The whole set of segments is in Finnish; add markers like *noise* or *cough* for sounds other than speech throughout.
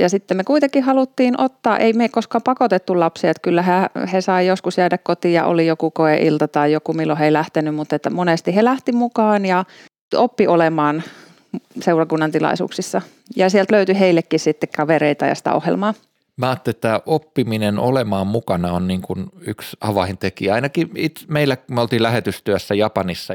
ja sitten me kuitenkin haluttiin ottaa, ei me koskaan pakotettu lapsia, että kyllä he, he sai joskus jäädä kotiin ja oli joku koeilta tai joku milloin he ei lähtenyt, mutta että monesti he lähti mukaan ja oppi olemaan seurakunnan tilaisuuksissa. Ja sieltä löytyi heillekin sitten kavereita ja sitä ohjelmaa. Mä ajattelin, että oppiminen olemaan mukana on niin kuin yksi avaintekijä. Ainakin it, meillä me oltiin lähetystyössä Japanissa.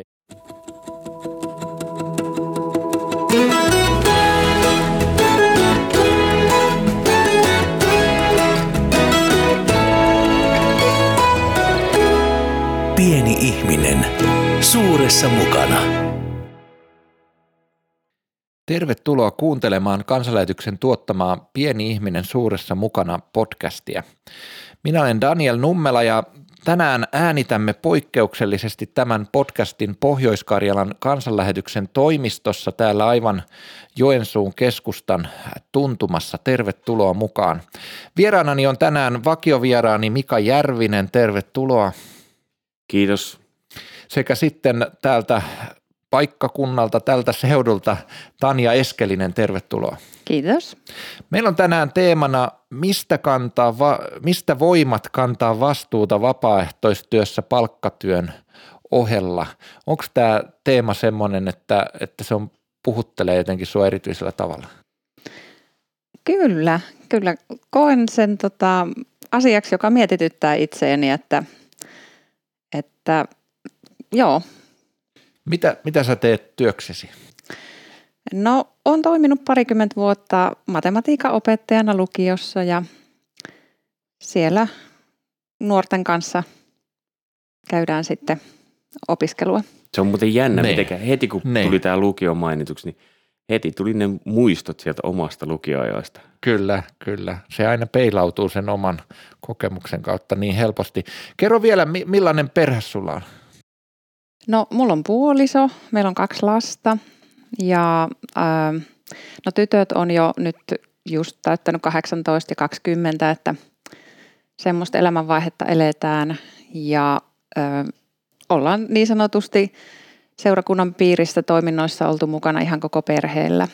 Suuressa mukana. Tervetuloa kuuntelemaan kansanlähetyksen tuottamaa Pieni ihminen suuressa mukana podcastia. Minä olen Daniel Nummela ja tänään äänitämme poikkeuksellisesti tämän podcastin Pohjois-Karjalan kansanlähetyksen toimistossa täällä aivan Joensuun keskustan tuntumassa. Tervetuloa mukaan. Vieraanani on tänään vakiovieraani Mika Järvinen. Tervetuloa. Kiitos. Sekä sitten täältä paikkakunnalta, tältä seudulta Tanja Eskelinen, tervetuloa. Kiitos. Meillä on tänään teemana, mistä, kantaa, mistä voimat kantaa vastuuta vapaaehtoistyössä palkkatyön ohella. Onko tämä teema sellainen, että, että se on, puhuttelee jotenkin sinua erityisellä tavalla? Kyllä, kyllä. Koen sen tota, asiaksi, joka mietityttää itseäni, että – että joo. Mitä, mitä sä teet työksesi? No, on toiminut parikymmentä vuotta matematiikan opettajana lukiossa ja siellä nuorten kanssa käydään sitten opiskelua. Se on muuten jännä, ne. miten heti kun ne. tuli tämä lukio mainituksi, niin heti tuli ne muistot sieltä omasta lukioajoista. Kyllä, kyllä. Se aina peilautuu sen oman kokemuksen kautta niin helposti. Kerro vielä, millainen perhe sulla on? No, mulla on puoliso, meillä on kaksi lasta ja äh, no tytöt on jo nyt just täyttänyt 18 ja 20, että semmoista elämänvaihetta eletään ja äh, ollaan niin sanotusti seurakunnan piirissä toiminnoissa oltu mukana ihan koko perheellä.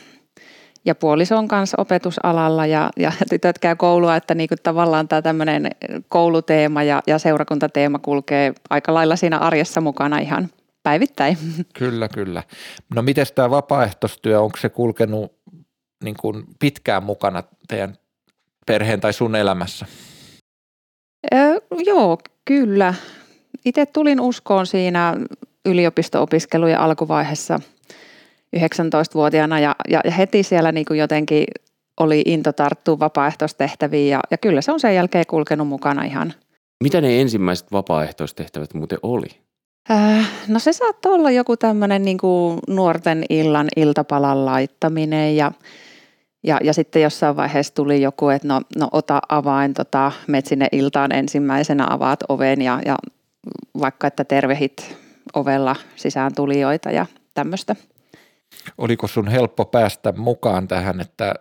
Ja puoliso on kanssa opetusalalla ja, ja *laughs* tytöt käy koulua, että niin kuin tavallaan tämä tämmöinen kouluteema ja, ja seurakuntateema kulkee aika lailla siinä arjessa mukana ihan päivittäin. *laughs* Kyllä, kyllä. No miten tämä vapaaehtoistyö, onko se kulkenut niin kuin pitkään mukana teidän perheen tai sun elämässä? Öö, joo, kyllä. Itse tulin uskoon siinä yliopisto-opiskelujen alkuvaiheessa 19-vuotiaana ja, ja, ja heti siellä niin kuin jotenkin oli into tarttua vapaaehtoistehtäviin ja, ja kyllä se on sen jälkeen kulkenut mukana ihan. Mitä ne ensimmäiset vapaaehtoistehtävät muuten oli? Äh, no se saattoi olla joku tämmöinen niin nuorten illan iltapalan laittaminen ja, ja, ja sitten jossain vaiheessa tuli joku, että no, no ota avain, tota, met sinne iltaan ensimmäisenä, avaat oven ja, ja vaikka että tervehit ovella sisään tulijoita ja tämmöistä. Oliko sun helppo päästä mukaan tähän, että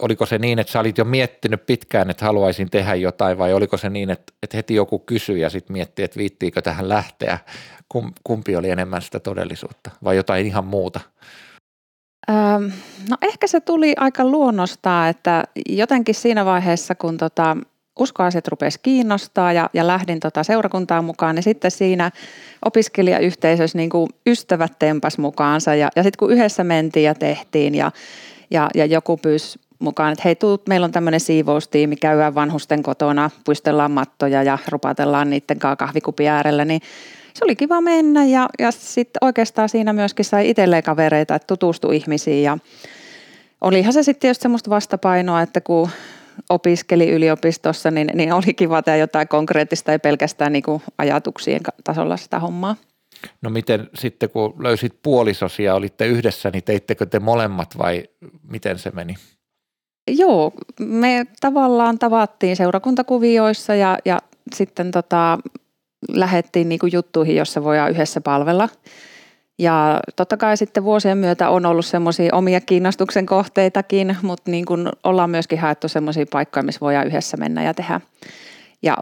oliko se niin, että sä olit jo miettinyt pitkään, että haluaisin tehdä jotain vai oliko se niin, että, että heti joku kysyi ja sitten mietti, että viittiikö tähän lähteä? Kumpi oli enemmän sitä todellisuutta vai jotain ihan muuta? Ähm, no ehkä se tuli aika luonnosta, että jotenkin siinä vaiheessa, kun tota, uskoasiat rupesi kiinnostaa ja, ja lähdin tota seurakuntaan mukaan, niin sitten siinä opiskelijayhteisössä niin kuin ystävät tempas mukaansa ja, ja sitten kun yhdessä mentiin ja tehtiin ja, ja, ja joku pyysi mukaan, että hei tuu, meillä on tämmöinen siivoustiimi, käydään vanhusten kotona, puistellaan mattoja ja rupatellaan niiden kanssa kahvikupin äärellä, niin se oli kiva mennä ja, ja sitten oikeastaan siinä myöskin sai itselleen kavereita, että tutustui ihmisiin ja olihan se sitten tietysti semmoista vastapainoa, että kun opiskeli yliopistossa, niin, niin oli kiva tehdä jotain konkreettista ja pelkästään niin kuin ajatuksien tasolla sitä hommaa. No miten sitten kun löysit puolisosi ja olitte yhdessä, niin teittekö te molemmat vai miten se meni? Joo, me tavallaan tavattiin seurakuntakuvioissa ja, ja sitten tota, lähettiin niin juttuihin, jossa voidaan yhdessä palvella – ja totta kai sitten vuosien myötä on ollut semmoisia omia kiinnostuksen kohteitakin, mutta niin kuin ollaan myöskin haettu semmoisia paikkoja, missä voidaan yhdessä mennä ja tehdä. Ja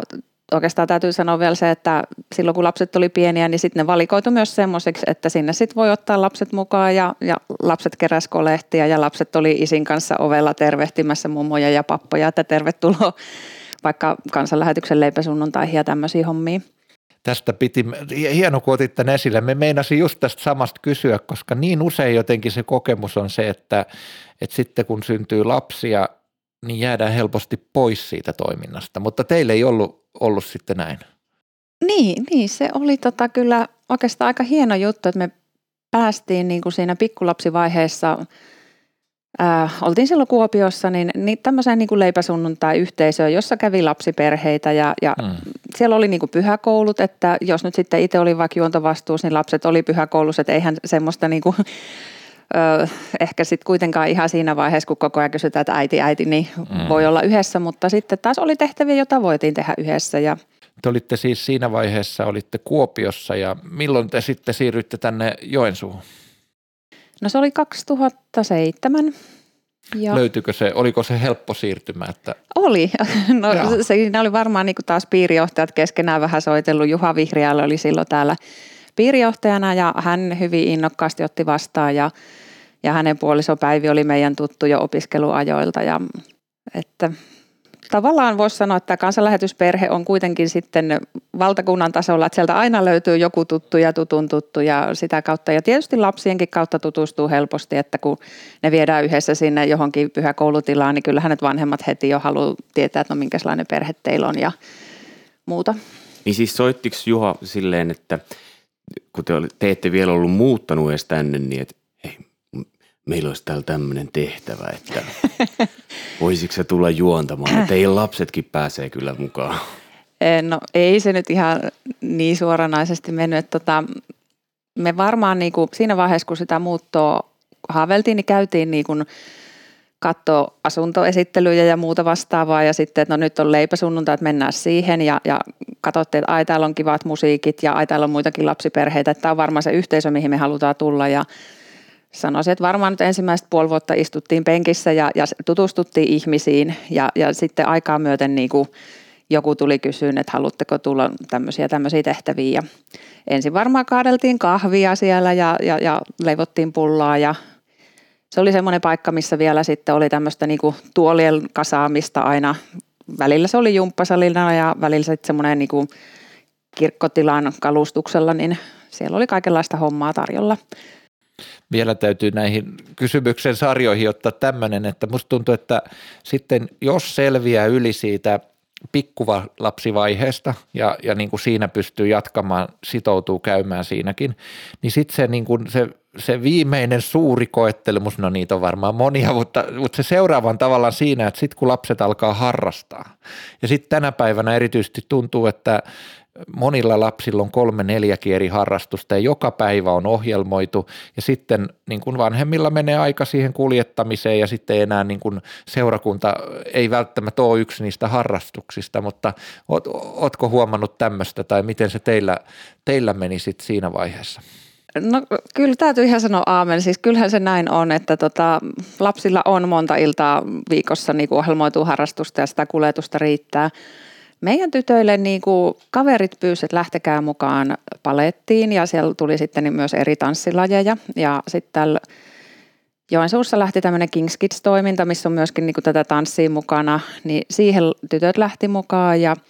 oikeastaan täytyy sanoa vielä se, että silloin kun lapset oli pieniä, niin sitten ne valikoitu myös semmoiseksi, että sinne sitten voi ottaa lapset mukaan ja, ja lapset keräs kolehtia ja lapset oli isin kanssa ovella tervehtimässä mummoja ja pappoja, että tervetuloa vaikka kansanlähetyksen leipäsunnuntaihin ja tämmöisiä hommia. Tästä piti, hieno kun otit tämän esille. Me meinasin just tästä samasta kysyä, koska niin usein jotenkin se kokemus on se, että, että sitten kun syntyy lapsia, niin jäädään helposti pois siitä toiminnasta, mutta teille ei ollut, ollut sitten näin. Niin, niin, se oli tota kyllä oikeastaan aika hieno juttu, että me päästiin niin kuin siinä pikkulapsivaiheessa, äh, oltiin silloin Kuopiossa, niin, niin tämmöiseen niin kuin leipäsunnuntai-yhteisöön, jossa kävi lapsiperheitä ja, ja mm. siellä oli niin kuin pyhäkoulut, että jos nyt sitten itse oli vaikka juontovastuus, niin lapset oli pyhäkoulussa, että eihän semmoista niin kuin Öö, ehkä sitten kuitenkaan ihan siinä vaiheessa, kun koko ajan kysytään, että äiti, äiti, niin mm. voi olla yhdessä, mutta sitten taas oli tehtäviä, joita voitiin tehdä yhdessä. Ja... Te olitte siis siinä vaiheessa, olitte Kuopiossa ja milloin te sitten siirryitte tänne Joensuuhun? No se oli 2007. Ja... Löytyykö se, oliko se helppo siirtymä? Että... Oli. *laughs* No, siinä oli varmaan niin taas piirijohtajat keskenään vähän soitellut. Juha Vihriälä oli silloin täällä piirijohtajana ja hän hyvin innokkaasti otti vastaan ja, ja hänen puoliso Päivi oli meidän tuttu jo opiskeluajoilta ja että tavallaan voisi sanoa, että kansanlähetysperhe on kuitenkin sitten valtakunnan tasolla, että sieltä aina löytyy joku tuttu ja tutun tuttu ja sitä kautta. Ja tietysti lapsienkin kautta tutustuu helposti, että kun ne viedään yhdessä sinne johonkin pyhäkoulutilaan, niin kyllähän nyt vanhemmat heti jo haluaa tietää, että no minkälainen perhe teillä on ja muuta. Niin siis soittiko Juha silleen, että kun te, te ette vielä ollut muuttanut edes tänne, niin että hei, meillä olisi täällä tämmöinen tehtävä, että *laughs* voisiko se tulla juontamaan, että teidän lapsetkin pääsee kyllä mukaan. No ei se nyt ihan niin suoranaisesti mennyt, että tota, me varmaan niin kuin siinä vaiheessa, kun sitä muuttoa haaveltiin, niin käytiin niin kuin – katsoa asuntoesittelyjä ja muuta vastaavaa ja sitten, että no nyt on leipäsunnunta, että mennään siihen ja, ja katsotte, että ai täällä on kivat musiikit ja ai täällä on muitakin lapsiperheitä, että tämä on varmaan se yhteisö, mihin me halutaan tulla ja sanoisin, että varmaan nyt ensimmäistä puoli vuotta istuttiin penkissä ja, ja tutustuttiin ihmisiin ja, ja sitten aikaa myöten niin kuin joku tuli kysyyn, että haluatteko tulla tämmöisiä, tämmöisiä tehtäviä. Ja ensin varmaan kaadeltiin kahvia siellä ja, ja, ja leivottiin pullaa ja se oli semmoinen paikka, missä vielä sitten oli tämmöistä niinku tuolien kasaamista aina. Välillä se oli jumppasalina ja välillä sitten semmoinen niinku kirkkotilan kalustuksella, niin siellä oli kaikenlaista hommaa tarjolla. Vielä täytyy näihin kysymyksen sarjoihin ottaa tämmöinen, että musta tuntuu, että sitten jos selviää yli siitä pikkuva lapsivaiheesta ja, ja niin kuin siinä pystyy jatkamaan, sitoutuu käymään siinäkin, niin sitten se, niin kuin se se viimeinen suuri koettelemus, no niitä on varmaan monia, mutta, mutta se seuraava on tavallaan siinä, että sitten kun lapset alkaa harrastaa ja sitten tänä päivänä erityisesti tuntuu, että monilla lapsilla on kolme neljäkin eri harrastusta ja joka päivä on ohjelmoitu ja sitten niin kuin vanhemmilla menee aika siihen kuljettamiseen ja sitten enää niin kuin seurakunta ei välttämättä ole yksi niistä harrastuksista, mutta oot, ootko huomannut tämmöistä tai miten se teillä, teillä meni sitten siinä vaiheessa? No kyllä täytyy ihan sanoa aamen. Siis kyllähän se näin on, että tota, lapsilla on monta iltaa viikossa niin kuin ohjelmoituu harrastusta ja sitä kuljetusta riittää. Meidän tytöille niin kuin kaverit pyysivät, että lähtekää mukaan palettiin ja siellä tuli sitten myös eri tanssilajeja. Ja sitten Joensuussa lähti tämmöinen Kings Kids-toiminta, missä on myöskin niin kuin tätä tanssia mukana, niin siihen tytöt lähti mukaan ja –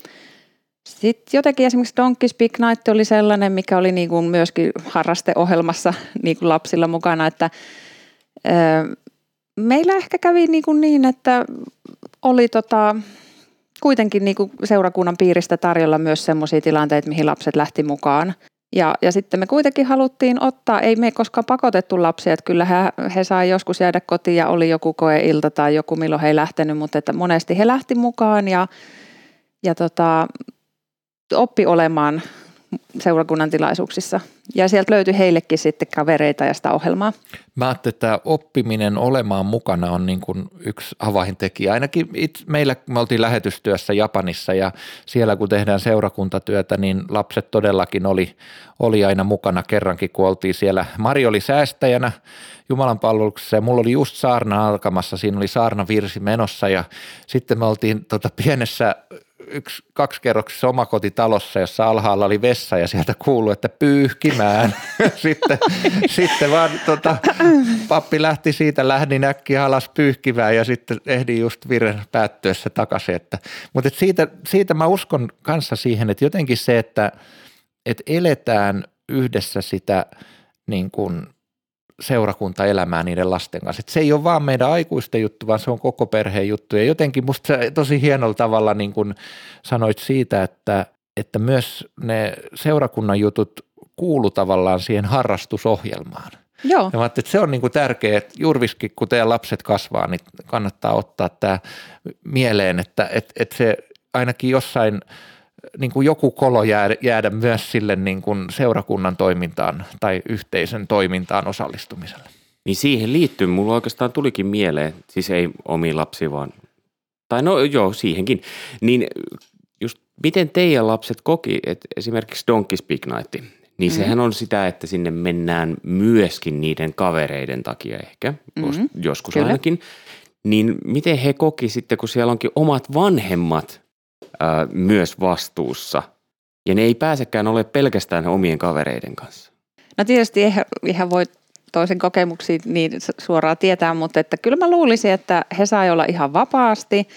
sitten jotenkin esimerkiksi Donkey Big Night oli sellainen, mikä oli niin kuin myöskin harrasteohjelmassa niin kuin lapsilla mukana, että ö, meillä ehkä kävi niin, kuin niin että oli tota, kuitenkin niin kuin seurakunnan piiristä tarjolla myös sellaisia tilanteita, mihin lapset lähti mukaan. Ja, ja sitten me kuitenkin haluttiin ottaa, ei me koskaan pakotettu lapsia, että kyllä he, he sai joskus jäädä kotiin ja oli joku koeilta tai joku milloin he ei lähtenyt, mutta että monesti he lähti mukaan ja, ja tota, oppi olemaan seurakunnan tilaisuuksissa. Ja sieltä löytyi heillekin sitten kavereita ja sitä ohjelmaa. Mä ajattelin, että oppiminen olemaan mukana on niin kuin yksi avaintekijä. Ainakin it, meillä me oltiin lähetystyössä Japanissa ja siellä kun tehdään seurakuntatyötä, niin lapset todellakin oli, oli aina mukana kerrankin, kun oltiin siellä. Mari oli säästäjänä Jumalan palveluksessa ja mulla oli just saarna alkamassa, siinä oli saarna virsi menossa ja sitten me oltiin tota pienessä yksi kaksikerroksisessa omakotitalossa, jossa alhaalla oli vessa ja sieltä kuului, että pyyhkimään. *laughs* sitten, sitten vaan tota, pappi lähti siitä, lähdin äkkiä alas pyyhkimään ja sitten ehdin just viren päättyessä takaisin. Että, mutta et siitä, siitä mä uskon kanssa siihen, että jotenkin se, että, että eletään yhdessä sitä niin kuin seurakuntaelämää niiden lasten kanssa. Et se ei ole vaan meidän aikuisten juttu, vaan se on koko perheen juttu. Ja jotenkin musta sä tosi hienolla tavalla niin kuin sanoit siitä, että, että myös ne seurakunnan jutut kuulu tavallaan siihen harrastusohjelmaan. Joo. Ja mä että se on niin kuin tärkeää, että juurikin kun teidän lapset kasvaa, niin kannattaa ottaa tämä mieleen, että, että, että se ainakin jossain – niin kuin joku kolo jäädä, jäädä myös sille niin kuin seurakunnan toimintaan tai yhteisön toimintaan osallistumiselle. Niin siihen liittyen mulla oikeastaan tulikin mieleen, siis ei omi lapsi vaan, tai no joo siihenkin, niin just miten teidän lapset koki, että esimerkiksi Donkey Speak Night, niin mm. sehän on sitä, että sinne mennään myöskin niiden kavereiden takia ehkä, mm-hmm. joskus Kyllä. ainakin. Niin miten he koki sitten, kun siellä onkin omat vanhemmat ää, myös vastuussa. Ja ne ei pääsekään ole pelkästään omien kavereiden kanssa. No tietysti eihän, ihan voi toisen kokemuksiin niin suoraan tietää, mutta että kyllä mä luulisin, että he sai olla ihan vapaasti.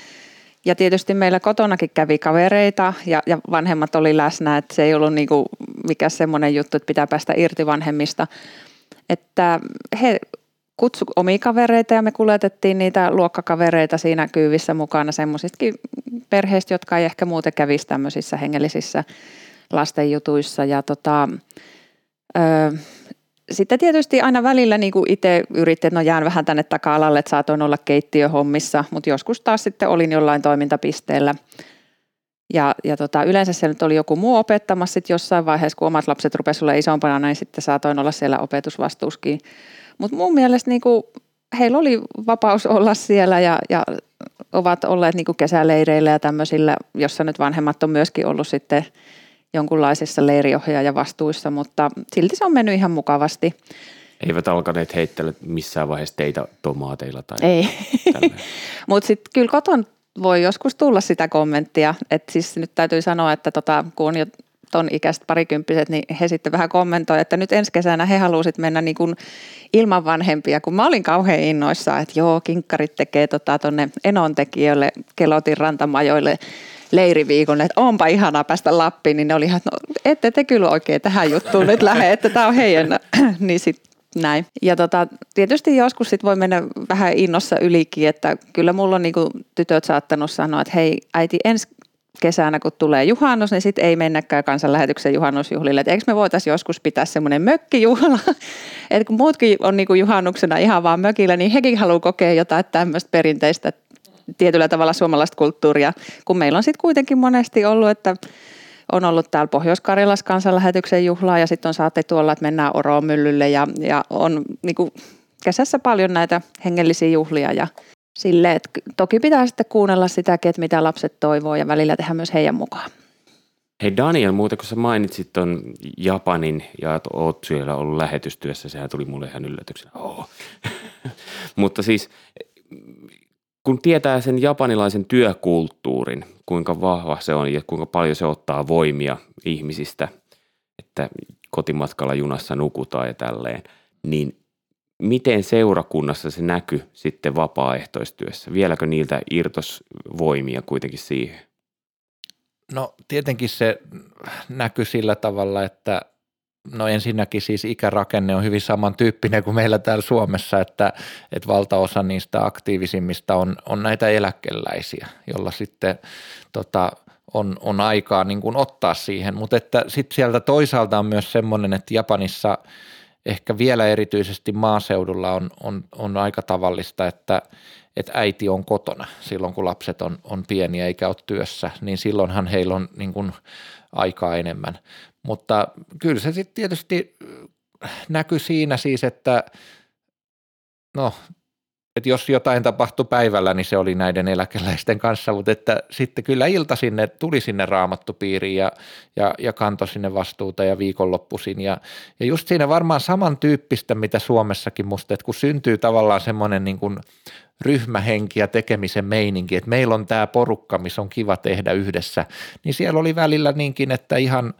Ja tietysti meillä kotonakin kävi kavereita ja, ja vanhemmat oli läsnä, että se ei ollut niinku mikä semmoinen juttu, että pitää päästä irti vanhemmista. Että he kutsu omia kavereita ja me kuljetettiin niitä luokkakavereita siinä kyyvissä mukana semmoisistakin perheistä, jotka ei ehkä muuten kävisi tämmöisissä hengellisissä lastenjutuissa. Ja tota, ö, sitten tietysti aina välillä niin itse yritin, että no jään vähän tänne taka-alalle, että saatoin olla keittiöhommissa, mutta joskus taas sitten olin jollain toimintapisteellä. Ja, ja tota, yleensä siellä nyt oli joku muu opettamassa sitten jossain vaiheessa, kun omat lapset rupesivat olla isompana, niin sitten saatoin olla siellä opetusvastuuskin. Mutta mun mielestä niin kuin, heillä oli vapaus olla siellä ja, ja ovat olleet niin kuin kesäleireillä ja tämmöisillä, jossa nyt vanhemmat on myöskin ollut sitten jonkunlaisissa leiriohjaajavastuissa, mutta silti se on mennyt ihan mukavasti. Eivät alkaneet heittele missään vaiheessa teitä tomaateilla tai Ei, *laughs* mutta sitten kyllä koton voi joskus tulla sitä kommenttia, että siis nyt täytyy sanoa, että tota, kun on jo ton ikäiset parikymppiset, niin he sitten vähän kommentoivat, että nyt ensi kesänä he halusivat mennä niin kuin ilman vanhempia, kun mä olin kauhean innoissa, että joo, kinkkarit tekee tota tonne enontekijöille, Kelotin rantamajoille leiriviikon, että onpa ihanaa päästä Lappiin, niin ne oli ihan, no, ette te kyllä oikein tähän juttuun nyt lähde, että tämä on heidän, *clears throat* niin sitten näin. Ja tota, tietysti joskus sit voi mennä vähän innossa ylikin, että kyllä mulla on niinku tytöt saattanut sanoa, että hei äiti ensi kesänä, kun tulee juhannus, niin sitten ei mennäkään kansanlähetyksen juhannusjuhlille. Et eikö me voitaisiin joskus pitää semmoinen mökkijuhla, *laughs* että kun muutkin on niinku juhannuksena ihan vaan mökillä, niin hekin haluaa kokea jotain tämmöistä perinteistä tietyllä tavalla suomalaista kulttuuria, kun meillä on sitten kuitenkin monesti ollut, että on ollut täällä Pohjois-Karjalassa kansanlähetyksen juhlaa ja sitten on saatettu olla, että mennään Oromyllylle ja, ja on niinku kesässä paljon näitä hengellisiä juhlia ja sille, että toki pitää sitten kuunnella sitäkin, että mitä lapset toivoo ja välillä tehdä myös heidän mukaan. Hei Daniel, muuta kun sä mainitsit ton Japanin ja että oot siellä ollut lähetystyössä, sehän tuli mulle ihan yllätyksenä. Oh. *laughs* Mutta siis kun tietää sen japanilaisen työkulttuurin, kuinka vahva se on ja kuinka paljon se ottaa voimia ihmisistä, että kotimatkalla junassa nukutaan ja tälleen, niin miten seurakunnassa se näkyy sitten vapaaehtoistyössä? Vieläkö niiltä irtos voimia kuitenkin siihen? No tietenkin se näkyy sillä tavalla, että no ensinnäkin siis ikärakenne on hyvin samantyyppinen kuin meillä täällä Suomessa, että, että valtaosa niistä aktiivisimmista on, on näitä eläkeläisiä, jolla sitten tota, on, on aikaa niin kuin ottaa siihen, mutta että sitten sieltä toisaalta on myös semmoinen, että Japanissa – ehkä vielä erityisesti maaseudulla on, on, on aika tavallista, että, että äiti on kotona silloin, kun lapset on, on pieniä eikä ole työssä, niin silloinhan heillä on niin kuin aikaa enemmän. Mutta kyllä se sitten tietysti näkyy siinä siis, että no että jos jotain tapahtui päivällä, niin se oli näiden eläkeläisten kanssa, mutta että sitten kyllä ilta sinne tuli sinne raamattupiiriin ja, ja, ja kantoi sinne vastuuta ja viikonloppuisin. Ja, ja just siinä varmaan samantyyppistä, mitä Suomessakin musta, että kun syntyy tavallaan semmoinen niin kuin ryhmähenki ja tekemisen meininki, että meillä on tämä porukka, missä on kiva tehdä yhdessä, niin siellä oli välillä niinkin, että ihan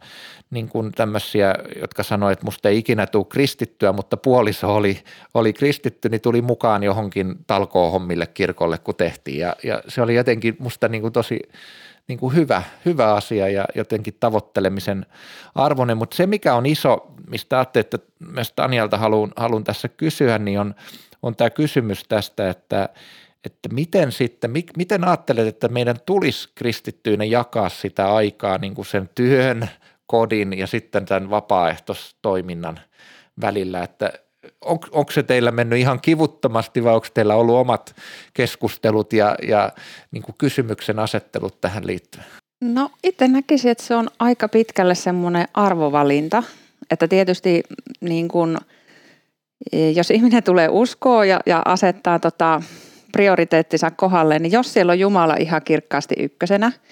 niin kuin tämmöisiä, jotka sanoivat, että musta ei ikinä tule kristittyä, mutta puoliso oli, oli kristitty, niin tuli mukaan johonkin talkoohommille kirkolle, kun tehtiin. Ja, ja se oli jotenkin musta niin kuin tosi niin kuin hyvä, hyvä asia ja jotenkin tavoittelemisen arvoinen, mutta se mikä on iso, mistä ajattelin, että myös Danielta haluan, haluan tässä kysyä, niin on, on tämä kysymys tästä, että, että miten sitten, miten ajattelet, että meidän tulisi kristittyinä jakaa sitä aikaa niin kuin sen työn, kodin ja sitten tämän vapaaehtoistoiminnan välillä, että on, onko se teillä mennyt ihan kivuttomasti vai onko teillä ollut omat keskustelut ja, ja niin kuin kysymyksen asettelut tähän liittyen? No itse näkisin, että se on aika pitkälle semmoinen arvovalinta, että tietysti niin kuin, jos ihminen tulee uskoa ja, ja asettaa tota prioriteettinsa kohdalle, niin jos siellä on Jumala ihan kirkkaasti ykkösenä –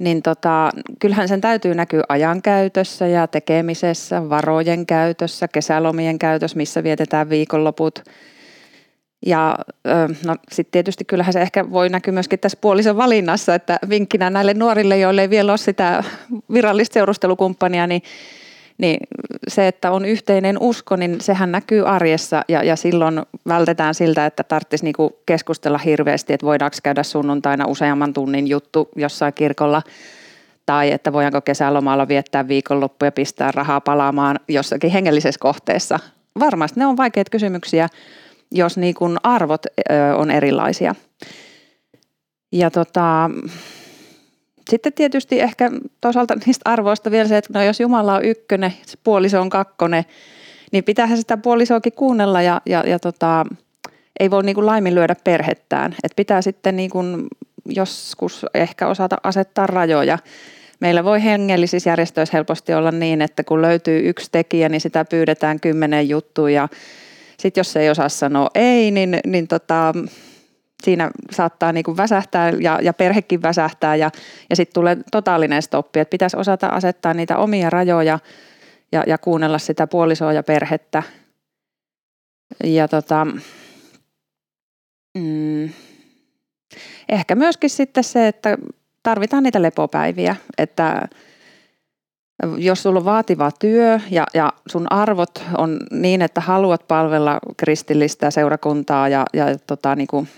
niin tota, kyllähän sen täytyy näkyä ajankäytössä ja tekemisessä, varojen käytössä, kesälomien käytössä, missä vietetään viikonloput. Ja no, sitten tietysti kyllähän se ehkä voi näkyä myöskin tässä puolison valinnassa, että vinkkinä näille nuorille, joille ei vielä ole sitä virallista seurustelukumppania, niin niin se, että on yhteinen usko, niin sehän näkyy arjessa ja, ja silloin vältetään siltä, että tarvitsisi niinku keskustella hirveästi, että voidaanko käydä sunnuntaina useamman tunnin juttu jossain kirkolla tai että voidaanko kesälomalla viettää viikonloppu ja pistää rahaa palaamaan jossakin hengellisessä kohteessa. Varmasti ne on vaikeita kysymyksiä, jos niin kuin arvot ö, on erilaisia. Ja tota, sitten tietysti ehkä toisaalta niistä arvoista vielä se, että no jos Jumala on ykkönen, puoliso on kakkonen, niin pitäähän sitä puolisoakin kuunnella ja, ja, ja tota, ei voi niin kuin laiminlyödä perhettään. Et pitää sitten niin kuin joskus ehkä osata asettaa rajoja. Meillä voi hengellisissä järjestöissä helposti olla niin, että kun löytyy yksi tekijä, niin sitä pyydetään kymmenen juttua ja sitten jos ei osaa sanoa ei, niin, niin tota, siinä saattaa niin kuin väsähtää ja, ja perhekin väsähtää ja, ja sitten tulee totaalinen stoppi, että pitäisi osata asettaa niitä omia rajoja ja, ja kuunnella sitä puolisoa ja perhettä. Ja tota, mm, ehkä myöskin sitten se, että tarvitaan niitä lepopäiviä, että jos sulla on vaativa työ ja, ja sun arvot on niin, että haluat palvella kristillistä seurakuntaa ja, ja tota, niin kuin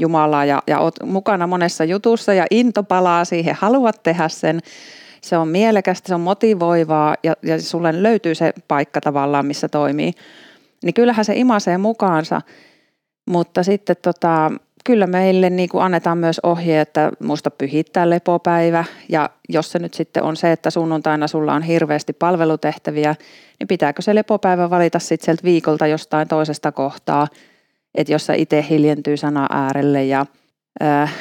Jumalaa ja, ja oot mukana monessa jutussa ja into palaa siihen, haluat tehdä sen, se on mielekästä, se on motivoivaa ja, ja sulle löytyy se paikka tavallaan, missä toimii. Niin kyllähän se imasee mukaansa, mutta sitten tota, kyllä meille niin kuin annetaan myös ohje, että muista pyhittää lepopäivä. Ja jos se nyt sitten on se, että sunnuntaina sulla on hirveästi palvelutehtäviä, niin pitääkö se lepopäivä valita sitten sieltä viikolta jostain toisesta kohtaa – että jos sä itse hiljentyy sana äärelle ja äh,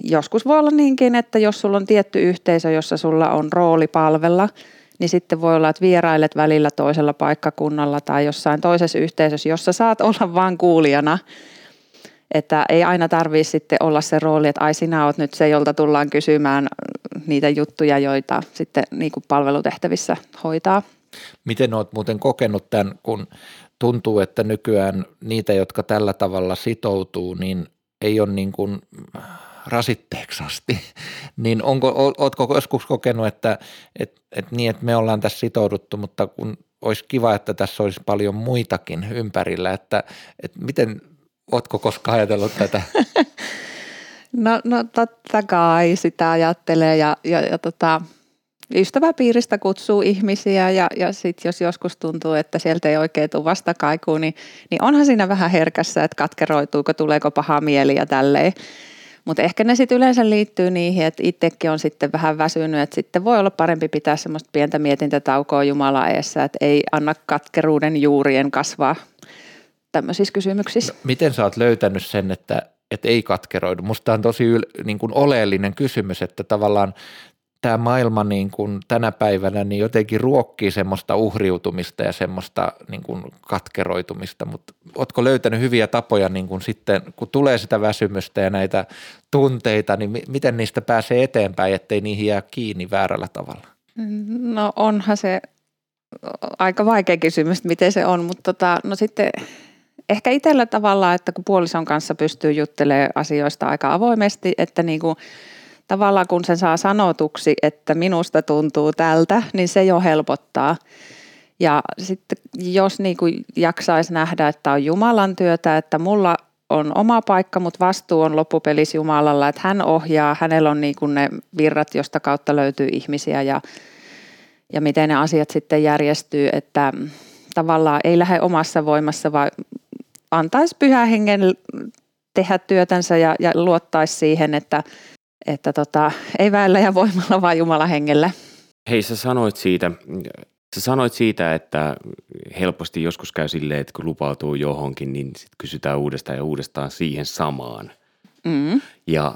joskus voi olla niinkin, että jos sulla on tietty yhteisö, jossa sulla on rooli palvella, niin sitten voi olla, että vierailet välillä toisella paikkakunnalla tai jossain toisessa yhteisössä, jossa saat olla vain kuulijana. Että ei aina tarvitse sitten olla se rooli, että ai sinä oot nyt se, jolta tullaan kysymään niitä juttuja, joita sitten niin kuin palvelutehtävissä hoitaa. Miten olet muuten kokenut tämän, kun tuntuu, että nykyään niitä, jotka tällä tavalla sitoutuu, niin ei ole niin kuin rasitteeksi asti, *laughs* niin onko, ootko joskus kokenut, että et, et niin, että me ollaan tässä sitouduttu, mutta kun olisi kiva, että tässä olisi paljon muitakin ympärillä, että, että miten, ootko koskaan ajatellut tätä? *laughs* No, no totta kai sitä ajattelee ja, ja, ja tota, ystäväpiiristä kutsuu ihmisiä ja, ja sitten jos joskus tuntuu, että sieltä ei oikein tule vastakaikua, niin, niin onhan siinä vähän herkässä, että katkeroituuko, tuleeko paha mieli ja tälleen. Mutta ehkä ne sitten yleensä liittyy niihin, että itsekin on sitten vähän väsynyt, että sitten voi olla parempi pitää semmoista pientä mietintätaukoa Jumala eessä, että ei anna katkeruuden juurien kasvaa tämmöisissä kysymyksissä. No, miten sä oot löytänyt sen, että, että ei katkeroidu? Musta on tosi yl, niin kuin oleellinen kysymys, että tavallaan tämä maailma niin kuin tänä päivänä niin jotenkin ruokkii semmoista uhriutumista ja semmoista niin kuin katkeroitumista, mutta oletko löytänyt hyviä tapoja niin kuin sitten, kun tulee sitä väsymystä ja näitä tunteita, niin miten niistä pääsee eteenpäin, ettei niihin jää kiinni väärällä tavalla? No onhan se aika vaikea kysymys, miten se on, mutta tota, no sitten ehkä itsellä tavallaan, että kun puolison kanssa pystyy juttelemaan asioista aika avoimesti, että niin kuin, tavallaan kun sen saa sanotuksi, että minusta tuntuu tältä, niin se jo helpottaa. Ja sitten jos niin kuin jaksaisi nähdä, että on Jumalan työtä, että mulla on oma paikka, mutta vastuu on loppupelissä Jumalalla, että hän ohjaa, hänellä on niin kuin ne virrat, josta kautta löytyy ihmisiä ja, ja miten ne asiat sitten järjestyy, että tavallaan ei lähde omassa voimassa, vaan antaisi pyhä hengen tehdä työtänsä ja, ja luottaisi siihen, että, että tota, ei väellä ja voimalla, vaan Jumalan hengellä. Hei, sä sanoit siitä, Sä sanoit siitä, että helposti joskus käy silleen, että kun lupautuu johonkin, niin sit kysytään uudestaan ja uudestaan siihen samaan. Mm. Ja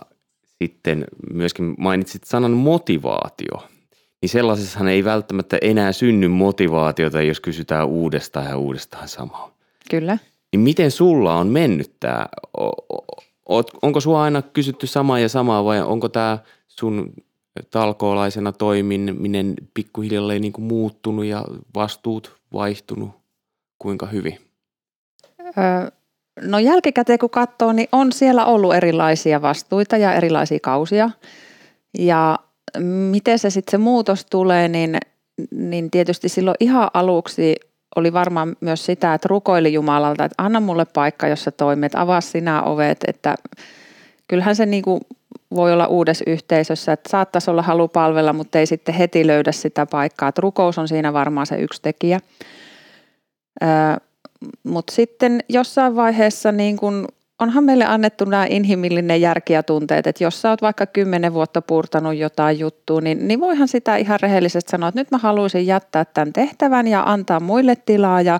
sitten myöskin mainitsit sanan motivaatio. Niin sellaisessahan ei välttämättä enää synny motivaatiota, jos kysytään uudestaan ja uudestaan samaa. Kyllä. Niin miten sulla on mennyt tämä? Onko sua aina kysytty samaa ja samaa vai onko tämä sun talkoolaisena toimiminen pikkuhiljalleen niin kuin muuttunut ja vastuut vaihtunut? Kuinka hyvin? Öö, no jälkikäteen kun katsoo, niin on siellä ollut erilaisia vastuita ja erilaisia kausia. Ja miten se sitten se muutos tulee, niin, niin tietysti silloin ihan aluksi oli varmaan myös sitä, että rukoili Jumalalta, että anna mulle paikka, jossa toimit, avaa sinä ovet, että kyllähän se niin kuin voi olla uudessa yhteisössä, että saattaisi olla halu palvella, mutta ei sitten heti löydä sitä paikkaa. Että rukous on siinä varmaan se yksi tekijä. mutta sitten jossain vaiheessa niin kun, onhan meille annettu nämä inhimillinen järki ja tunteet, että jos sä oot vaikka kymmenen vuotta purtanut jotain juttua, niin, niin voihan sitä ihan rehellisesti sanoa, että nyt mä haluaisin jättää tämän tehtävän ja antaa muille tilaa ja,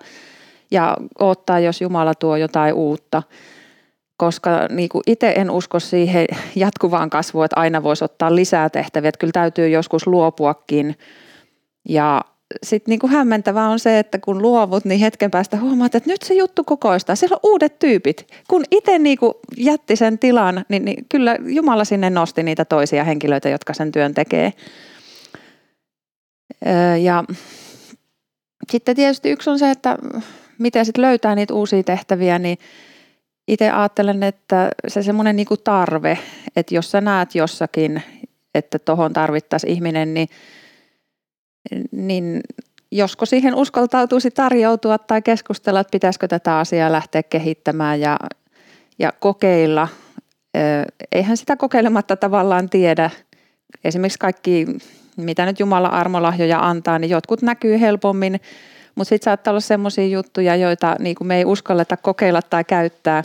ja odottaa, jos Jumala tuo jotain uutta koska niin kuin itse en usko siihen jatkuvaan kasvuun, että aina voisi ottaa lisää tehtäviä, että kyllä täytyy joskus luopuakin. Ja sitten niin kuin hämmentävää on se, että kun luovut, niin hetken päästä huomaat, että nyt se juttu kokoistaa. Siellä on uudet tyypit. Kun itse niin kuin jätti sen tilan, niin, niin kyllä Jumala sinne nosti niitä toisia henkilöitä, jotka sen työn tekee. Ja sitten tietysti yksi on se, että miten sitten löytää niitä uusia tehtäviä, niin – itse ajattelen, että se semmoinen niin tarve, että jos sä näet jossakin, että tuohon tarvittaisiin ihminen, niin, niin josko siihen uskaltautuisi tarjoutua tai keskustella, että pitäisikö tätä asiaa lähteä kehittämään ja, ja kokeilla. Eihän sitä kokeilematta tavallaan tiedä. Esimerkiksi kaikki, mitä nyt Jumala armolahjoja antaa, niin jotkut näkyy helpommin mutta sitten saattaa olla semmoisia juttuja, joita niin me ei uskalleta kokeilla tai käyttää.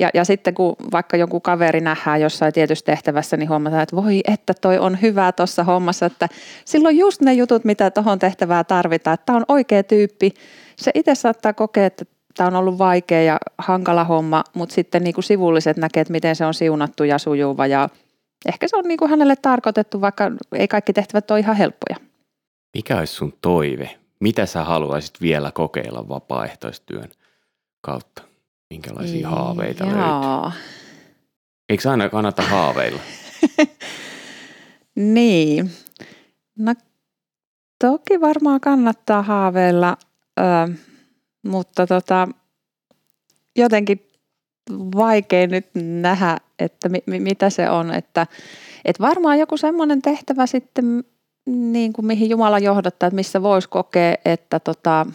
Ja, ja sitten kun vaikka joku kaveri nähdään jossain tietyssä tehtävässä, niin huomataan, että voi että toi on hyvä tuossa hommassa, että silloin just ne jutut, mitä tuohon tehtävään tarvitaan, että tämä on oikea tyyppi. Se itse saattaa kokea, että tämä on ollut vaikea ja hankala homma, mutta sitten niin kuin sivulliset näkee, että miten se on siunattu ja sujuva ja ehkä se on niin kuin hänelle tarkoitettu, vaikka ei kaikki tehtävät ole ihan helppoja. Mikä olisi sun toive? Mitä sä haluaisit vielä kokeilla vapaaehtoistyön kautta? Minkälaisia haaveita Jaa. löytyy? Eikö aina kannata haaveilla? *laughs* niin. No toki varmaan kannattaa haaveilla, ö, mutta tota, jotenkin vaikea nyt nähdä, että mi, mi, mitä se on. Että, et varmaan joku semmoinen tehtävä sitten, niin kuin mihin Jumala johdattaa, että missä voisi kokea, että tota,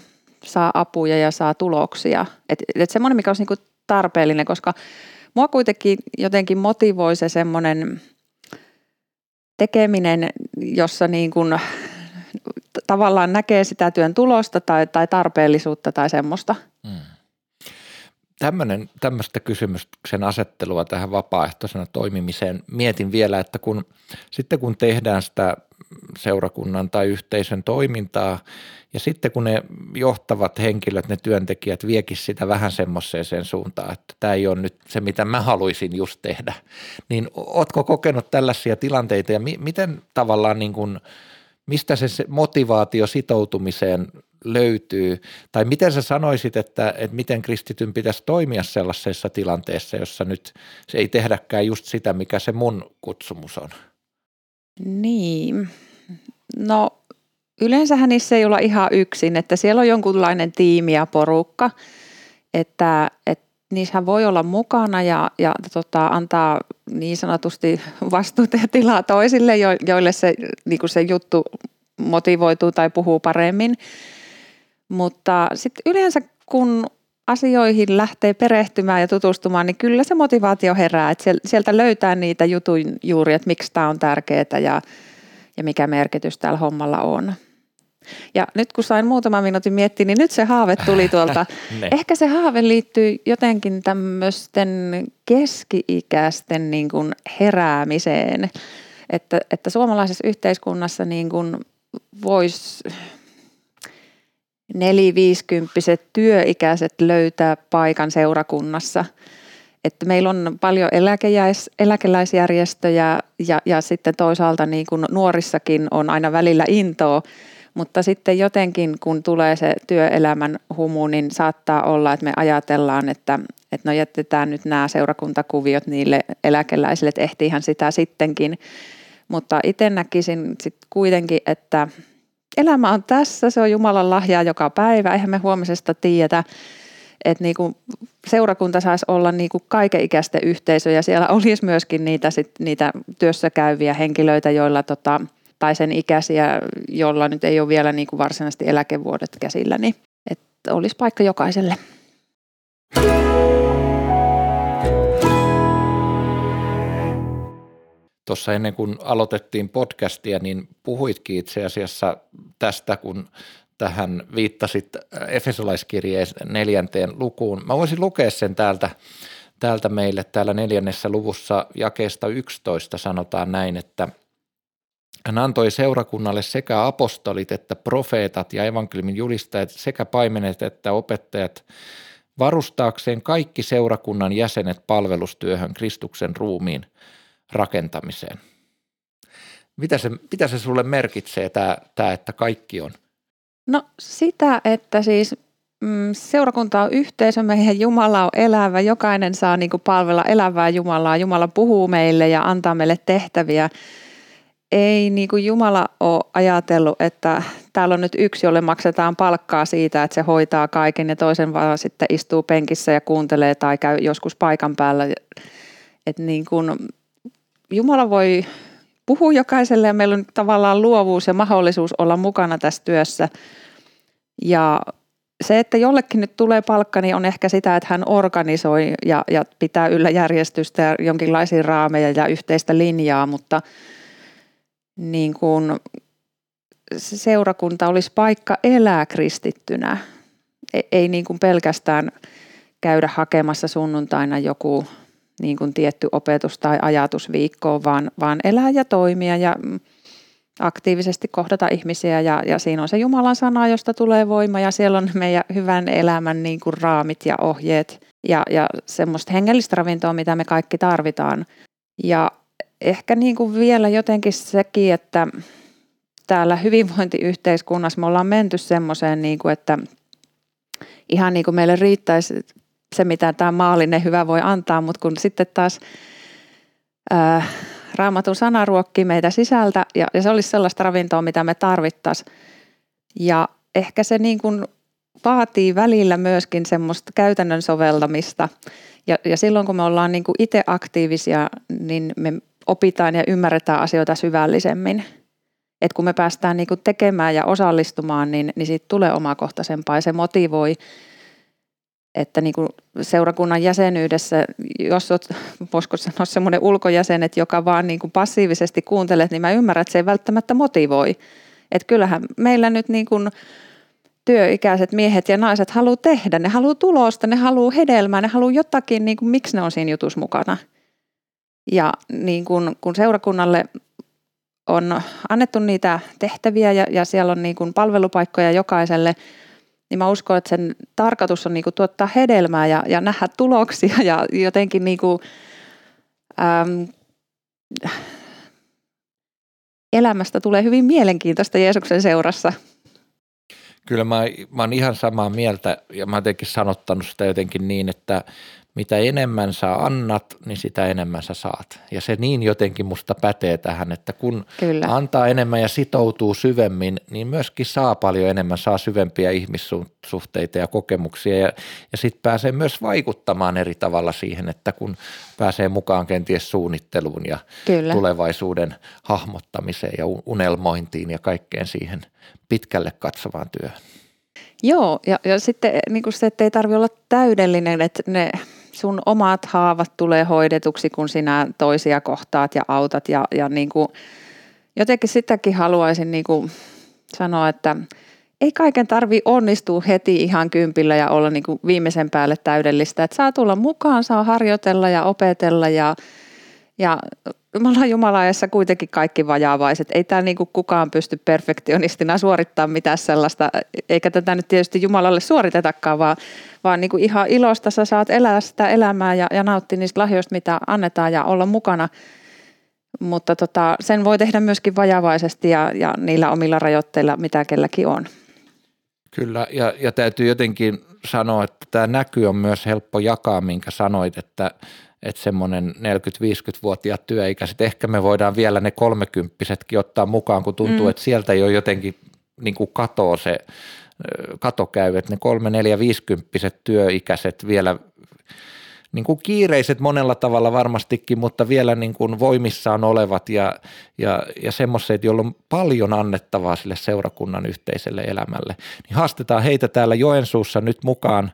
saa apuja ja saa tuloksia. Että et semmoinen, mikä olisi niin kuin tarpeellinen, koska mua kuitenkin jotenkin motivoi se semmoinen tekeminen, jossa niin kuin tavallaan näkee sitä työn tulosta tai, tai tarpeellisuutta tai semmoista. Hmm. Tämmöinen, tämmöistä kysymyksen asettelua tähän vapaaehtoisena toimimiseen mietin vielä, että kun sitten kun tehdään sitä seurakunnan tai yhteisön toimintaa. Ja sitten kun ne johtavat henkilöt, ne työntekijät viekin sitä vähän semmoiseen suuntaan, että tämä ei ole nyt se, mitä mä haluaisin just tehdä, niin ootko kokenut tällaisia tilanteita ja mi- miten tavallaan niin kuin, mistä se motivaatio sitoutumiseen löytyy, tai miten sä sanoisit, että, että miten kristityn pitäisi toimia sellaisessa tilanteessa, jossa nyt se ei tehdäkään just sitä, mikä se mun kutsumus on? Niin, no yleensähän niissä ei olla ihan yksin, että siellä on jonkunlainen tiimi ja porukka. että, että niissähän voi olla mukana ja, ja tota, antaa niin sanotusti vastuuta ja tilaa toisille, jo, joille se, niin se juttu motivoituu tai puhuu paremmin. Mutta sitten yleensä kun asioihin lähtee perehtymään ja tutustumaan, niin kyllä se motivaatio herää, että sieltä löytää niitä jutun juuri, että miksi tämä on tärkeää ja, ja mikä merkitys tällä hommalla on. Ja nyt kun sain muutaman minuutin miettiä, niin nyt se haave tuli *laughs* tuolta. Ehkä se haave liittyy jotenkin tämmöisten keski-ikäisten niin kuin heräämiseen, että, että suomalaisessa yhteiskunnassa niin kuin voisi neliviisikymppiset työikäiset löytää paikan seurakunnassa. Että meillä on paljon eläkejäis, eläkeläisjärjestöjä ja, ja sitten toisaalta niin kuin nuorissakin on aina välillä intoa, mutta sitten jotenkin kun tulee se työelämän humu, niin saattaa olla, että me ajatellaan, että, että no jätetään nyt nämä seurakuntakuviot niille eläkeläisille, että ehtiihän sitä sittenkin. Mutta itse näkisin sitten kuitenkin, että elämä on tässä, se on Jumalan lahjaa joka päivä, eihän me huomisesta tiedetä, että niin kuin seurakunta saisi olla niin kuin kaikenikäisten yhteisö ja siellä olisi myöskin niitä, sit, niitä työssä käyviä henkilöitä, joilla tota, tai sen ikäisiä, joilla nyt ei ole vielä niin kuin varsinaisesti eläkevuodet käsillä, niin että olisi paikka jokaiselle. Tuossa ennen kuin aloitettiin podcastia, niin puhuitkin itse asiassa tästä, kun tähän viittasit Efesolaiskirjeen neljänteen lukuun. Mä voisin lukea sen täältä, täältä meille täällä neljännessä luvussa jakeesta 11 sanotaan näin, että hän antoi seurakunnalle sekä apostolit että profeetat ja evankeliumin julistajat sekä paimenet että opettajat varustaakseen kaikki seurakunnan jäsenet palvelustyöhön Kristuksen ruumiin – rakentamiseen. Mitä se, mitä se sulle merkitsee, tämä, tämä, että kaikki on? No sitä, että siis mm, seurakunta on yhteisö, meidän Jumala on elävä, jokainen saa niin kuin palvella elävää Jumalaa, Jumala puhuu meille ja antaa meille tehtäviä. Ei niin kuin Jumala ole ajatellut, että täällä on nyt yksi, jolle maksetaan palkkaa siitä, että se hoitaa kaiken ja toisen vaan sitten istuu penkissä ja kuuntelee tai käy joskus paikan päällä. Että niin kuin Jumala voi puhua jokaiselle ja meillä on tavallaan luovuus ja mahdollisuus olla mukana tässä työssä. Ja se, että jollekin nyt tulee palkka, niin on ehkä sitä, että hän organisoi ja, ja pitää yllä järjestystä ja jonkinlaisia raameja ja yhteistä linjaa, mutta niin kuin seurakunta olisi paikka elää kristittynä. Ei, ei niin kuin pelkästään käydä hakemassa sunnuntaina joku niin kuin tietty opetus tai ajatus viikkoon, vaan, vaan elää ja toimia ja aktiivisesti kohdata ihmisiä ja, ja siinä on se Jumalan sana, josta tulee voima ja siellä on meidän hyvän elämän niin kuin raamit ja ohjeet ja, ja semmoista hengellistä ravintoa, mitä me kaikki tarvitaan. Ja ehkä niin kuin vielä jotenkin sekin, että täällä hyvinvointiyhteiskunnassa me ollaan menty semmoiseen, niin kuin, että ihan niin kuin meille riittäisi se, mitä tämä maallinen hyvä voi antaa, mutta kun sitten taas ää, raamatun sana ruokkii meitä sisältä ja, ja se olisi sellaista ravintoa, mitä me tarvittaisiin. Ja ehkä se niin kuin vaatii välillä myöskin semmoista käytännön soveltamista. Ja, ja silloin kun me ollaan niin kuin itse aktiivisia, niin me opitaan ja ymmärretään asioita syvällisemmin. Et kun me päästään niin kuin tekemään ja osallistumaan, niin, niin siitä tulee omakohtaisempaa ja se motivoi että niin kuin seurakunnan jäsenyydessä, jos olet, voisiko sanoa semmoinen ulkojäsenet, joka vaan niin kuin passiivisesti kuuntelet, niin mä ymmärrän, että se ei välttämättä motivoi. Että kyllähän meillä nyt niin kuin työikäiset miehet ja naiset haluaa tehdä, ne haluaa tulosta, ne haluaa hedelmää, ne haluaa jotakin, niin kuin, miksi ne on siinä jutussa mukana. Ja niin kuin, kun seurakunnalle on annettu niitä tehtäviä ja, ja siellä on niin kuin palvelupaikkoja jokaiselle – niin mä uskon, että sen tarkoitus on niinku tuottaa hedelmää ja, ja nähdä tuloksia ja jotenkin niinku, äm, elämästä tulee hyvin mielenkiintoista Jeesuksen seurassa. Kyllä mä, mä oon ihan samaa mieltä ja mä oon jotenkin sanottanut sitä jotenkin niin, että mitä enemmän sä annat, niin sitä enemmän sä saat. Ja se niin jotenkin musta pätee tähän, että kun Kyllä. antaa enemmän ja sitoutuu syvemmin, niin myöskin saa paljon enemmän, saa syvempiä ihmissuhteita ja kokemuksia ja, ja sitten pääsee myös vaikuttamaan eri tavalla siihen, että kun pääsee mukaan kenties suunnitteluun ja Kyllä. tulevaisuuden hahmottamiseen ja unelmointiin ja kaikkeen siihen pitkälle katsovaan työhön. Joo, ja, ja sitten niin kuin se, että ei tarvitse olla täydellinen, että ne sun omat haavat tulee hoidetuksi, kun sinä toisia kohtaat ja autat. Ja, ja niin kuin, jotenkin sitäkin haluaisin niin kuin sanoa, että ei kaiken tarvi onnistua heti ihan kympillä ja olla niin kuin viimeisen päälle täydellistä. Että saa tulla mukaan, saa harjoitella ja opetella ja, ja me ollaan Jumalaajassa kuitenkin kaikki vajaavaiset. Ei tämä niin kukaan pysty perfektionistina suorittamaan mitään sellaista, eikä tätä nyt tietysti Jumalalle suoritetakaan, vaan, vaan niin ihan ilosta sä saat elää sitä elämää ja, ja nauttia niistä lahjoista, mitä annetaan ja olla mukana. Mutta tota, sen voi tehdä myöskin vajavaisesti ja, ja niillä omilla rajoitteilla, mitä kelläkin on. Kyllä, ja, ja täytyy jotenkin sanoa, että tämä näky on myös helppo jakaa, minkä sanoit, että – että semmoinen 40-50-vuotiaat työikäiset, ehkä me voidaan vielä ne kolmekymppisetkin ottaa mukaan, kun tuntuu, mm. että sieltä jo jotenkin niin kuin katoo se, kato käy, että ne kolme, neljä, viisikymppiset työikäiset vielä niin kuin kiireiset monella tavalla varmastikin, mutta vielä niin kuin voimissaan olevat ja, ja, ja semmoiset, joilla on paljon annettavaa sille seurakunnan yhteiselle elämälle. Niin haastetaan heitä täällä Joensuussa nyt mukaan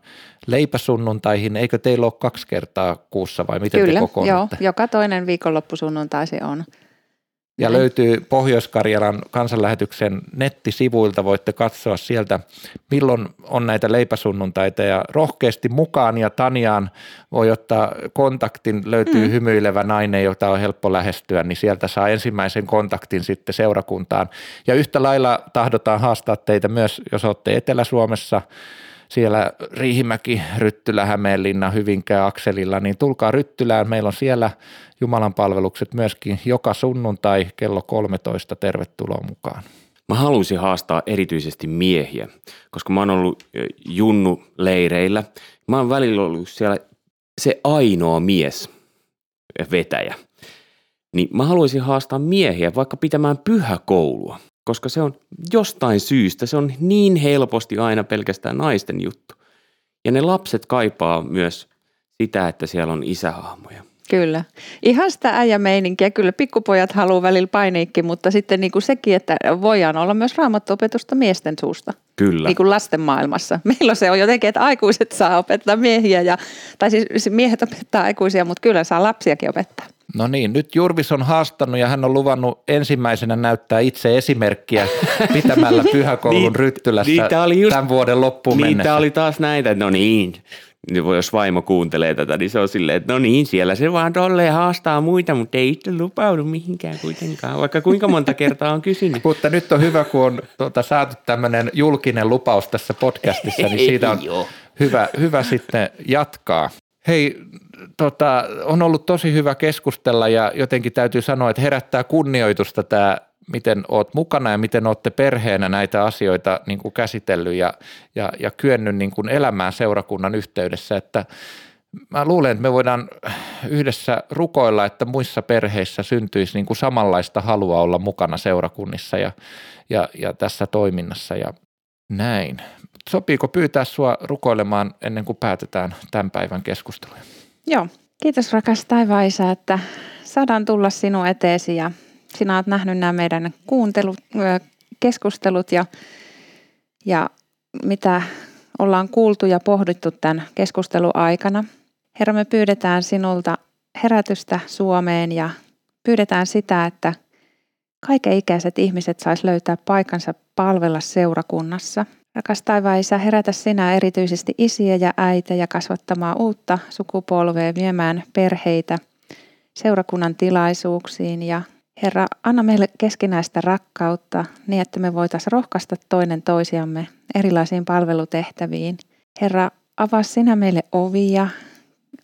leipäsunnuntaihin. Eikö teillä ole kaksi kertaa kuussa vai miten Kyllä, te kokoonnutte? joo, joka toinen viikonloppusunnuntai se on. Ja Näin. löytyy Pohjois-Karjalan kansanlähetyksen nettisivuilta, voitte katsoa sieltä, milloin on näitä leipäsunnuntaita ja rohkeasti mukaan ja Tanjaan voi ottaa kontaktin, löytyy mm. hymyilevä nainen, jota on helppo lähestyä, niin sieltä saa ensimmäisen kontaktin sitten seurakuntaan. Ja yhtä lailla tahdotaan haastaa teitä myös, jos olette Etelä-Suomessa, siellä Riihimäki, Ryttylä, Hämeenlinna, Hyvinkää, Akselilla, niin tulkaa Ryttylään. Meillä on siellä Jumalan palvelukset myöskin joka sunnuntai kello 13. Tervetuloa mukaan. Mä haluaisin haastaa erityisesti miehiä, koska mä oon ollut junnu leireillä. Mä oon välillä ollut siellä se ainoa mies vetäjä. Niin mä haluaisin haastaa miehiä vaikka pitämään pyhäkoulua koska se on jostain syystä, se on niin helposti aina pelkästään naisten juttu. Ja ne lapset kaipaa myös sitä, että siellä on isähahmoja. Kyllä. Ihan sitä äijämeininkiä. Kyllä pikkupojat haluaa välillä painiikki, mutta sitten niin kuin sekin, että voidaan olla myös raamattuopetusta miesten suusta. Kyllä. Niin kuin lasten maailmassa. *laughs* Meillä se on jotenkin, että aikuiset saa opettaa miehiä, ja, tai siis miehet opettaa aikuisia, mutta kyllä saa lapsiakin opettaa. No niin, nyt Jurvis on haastanut ja hän on luvannut ensimmäisenä näyttää itse esimerkkiä *laughs* pitämällä pyhäkoulun niin, Ryttylässä niin, oli just, tämän vuoden loppuun niin, mennessä. Tämä oli taas näitä, no niin, jos vaimo kuuntelee tätä, niin se on silleen, että no niin, siellä se vaan tolleen haastaa muita, mutta ei itse lupaudu mihinkään kuitenkaan, vaikka kuinka monta kertaa on kysynyt. mutta nyt on hyvä, kun on tuota, saatu tämmöinen julkinen lupaus tässä podcastissa, niin siitä on hyvä, hyvä sitten jatkaa. Hei, tota, on ollut tosi hyvä keskustella ja jotenkin täytyy sanoa, että herättää kunnioitusta tämä, miten oot mukana ja miten olette perheenä näitä asioita niin kuin käsitellyt ja, ja, ja kyennyt niin kuin elämään seurakunnan yhteydessä, että Mä luulen, että me voidaan yhdessä rukoilla, että muissa perheissä syntyisi niin kuin samanlaista halua olla mukana seurakunnissa ja, ja, ja tässä toiminnassa ja näin. Sopiiko pyytää sua rukoilemaan ennen kuin päätetään tämän päivän keskusteluja? Joo, kiitos rakas taivaisa, että saadaan tulla sinun eteesi ja sinä olet nähnyt nämä meidän kuuntelut, keskustelut ja, ja mitä ollaan kuultu ja pohdittu tämän keskustelun aikana. Herra, me pyydetään sinulta herätystä Suomeen ja pyydetään sitä, että kaiken ikäiset ihmiset sais löytää paikansa palvella seurakunnassa – Rakas taivaan isä, herätä sinä erityisesti isiä ja äitä ja kasvattamaan uutta sukupolvea, viemään perheitä seurakunnan tilaisuuksiin ja Herra, anna meille keskinäistä rakkautta niin, että me voitaisiin rohkaista toinen toisiamme erilaisiin palvelutehtäviin. Herra, avaa sinä meille ovia,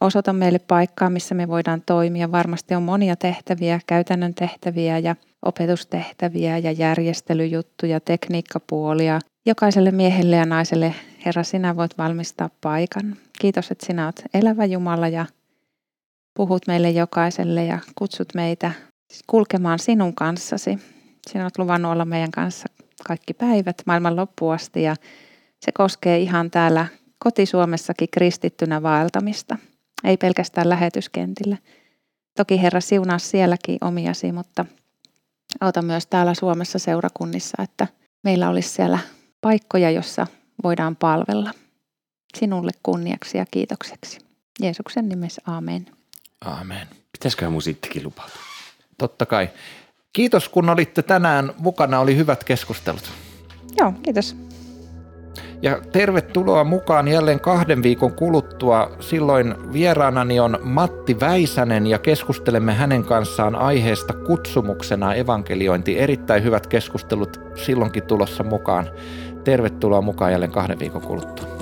osoita meille paikkaa, missä me voidaan toimia. Varmasti on monia tehtäviä, käytännön tehtäviä ja opetustehtäviä ja järjestelyjuttuja, tekniikkapuolia, Jokaiselle miehelle ja naiselle, Herra, sinä voit valmistaa paikan. Kiitos, että sinä olet elävä Jumala ja puhut meille jokaiselle ja kutsut meitä kulkemaan sinun kanssasi. Sinä olet luvannut olla meidän kanssa kaikki päivät maailman loppuun asti ja se koskee ihan täällä kotisuomessakin kristittynä vaeltamista, ei pelkästään lähetyskentillä. Toki Herra siunaa sielläkin omiasi, mutta auta myös täällä Suomessa seurakunnissa, että meillä olisi siellä paikkoja, jossa voidaan palvella. Sinulle kunniaksi ja kiitokseksi. Jeesuksen nimessä, amen. Amen. Pitäisiköhän mun sittenkin lupautua? Totta kai. Kiitos kun olitte tänään mukana, oli hyvät keskustelut. Joo, kiitos. Ja tervetuloa mukaan jälleen kahden viikon kuluttua. Silloin vieraanani on Matti Väisänen ja keskustelemme hänen kanssaan aiheesta kutsumuksena evankeliointi. Erittäin hyvät keskustelut silloinkin tulossa mukaan. Tervetuloa mukaan jälleen kahden viikon kuluttua.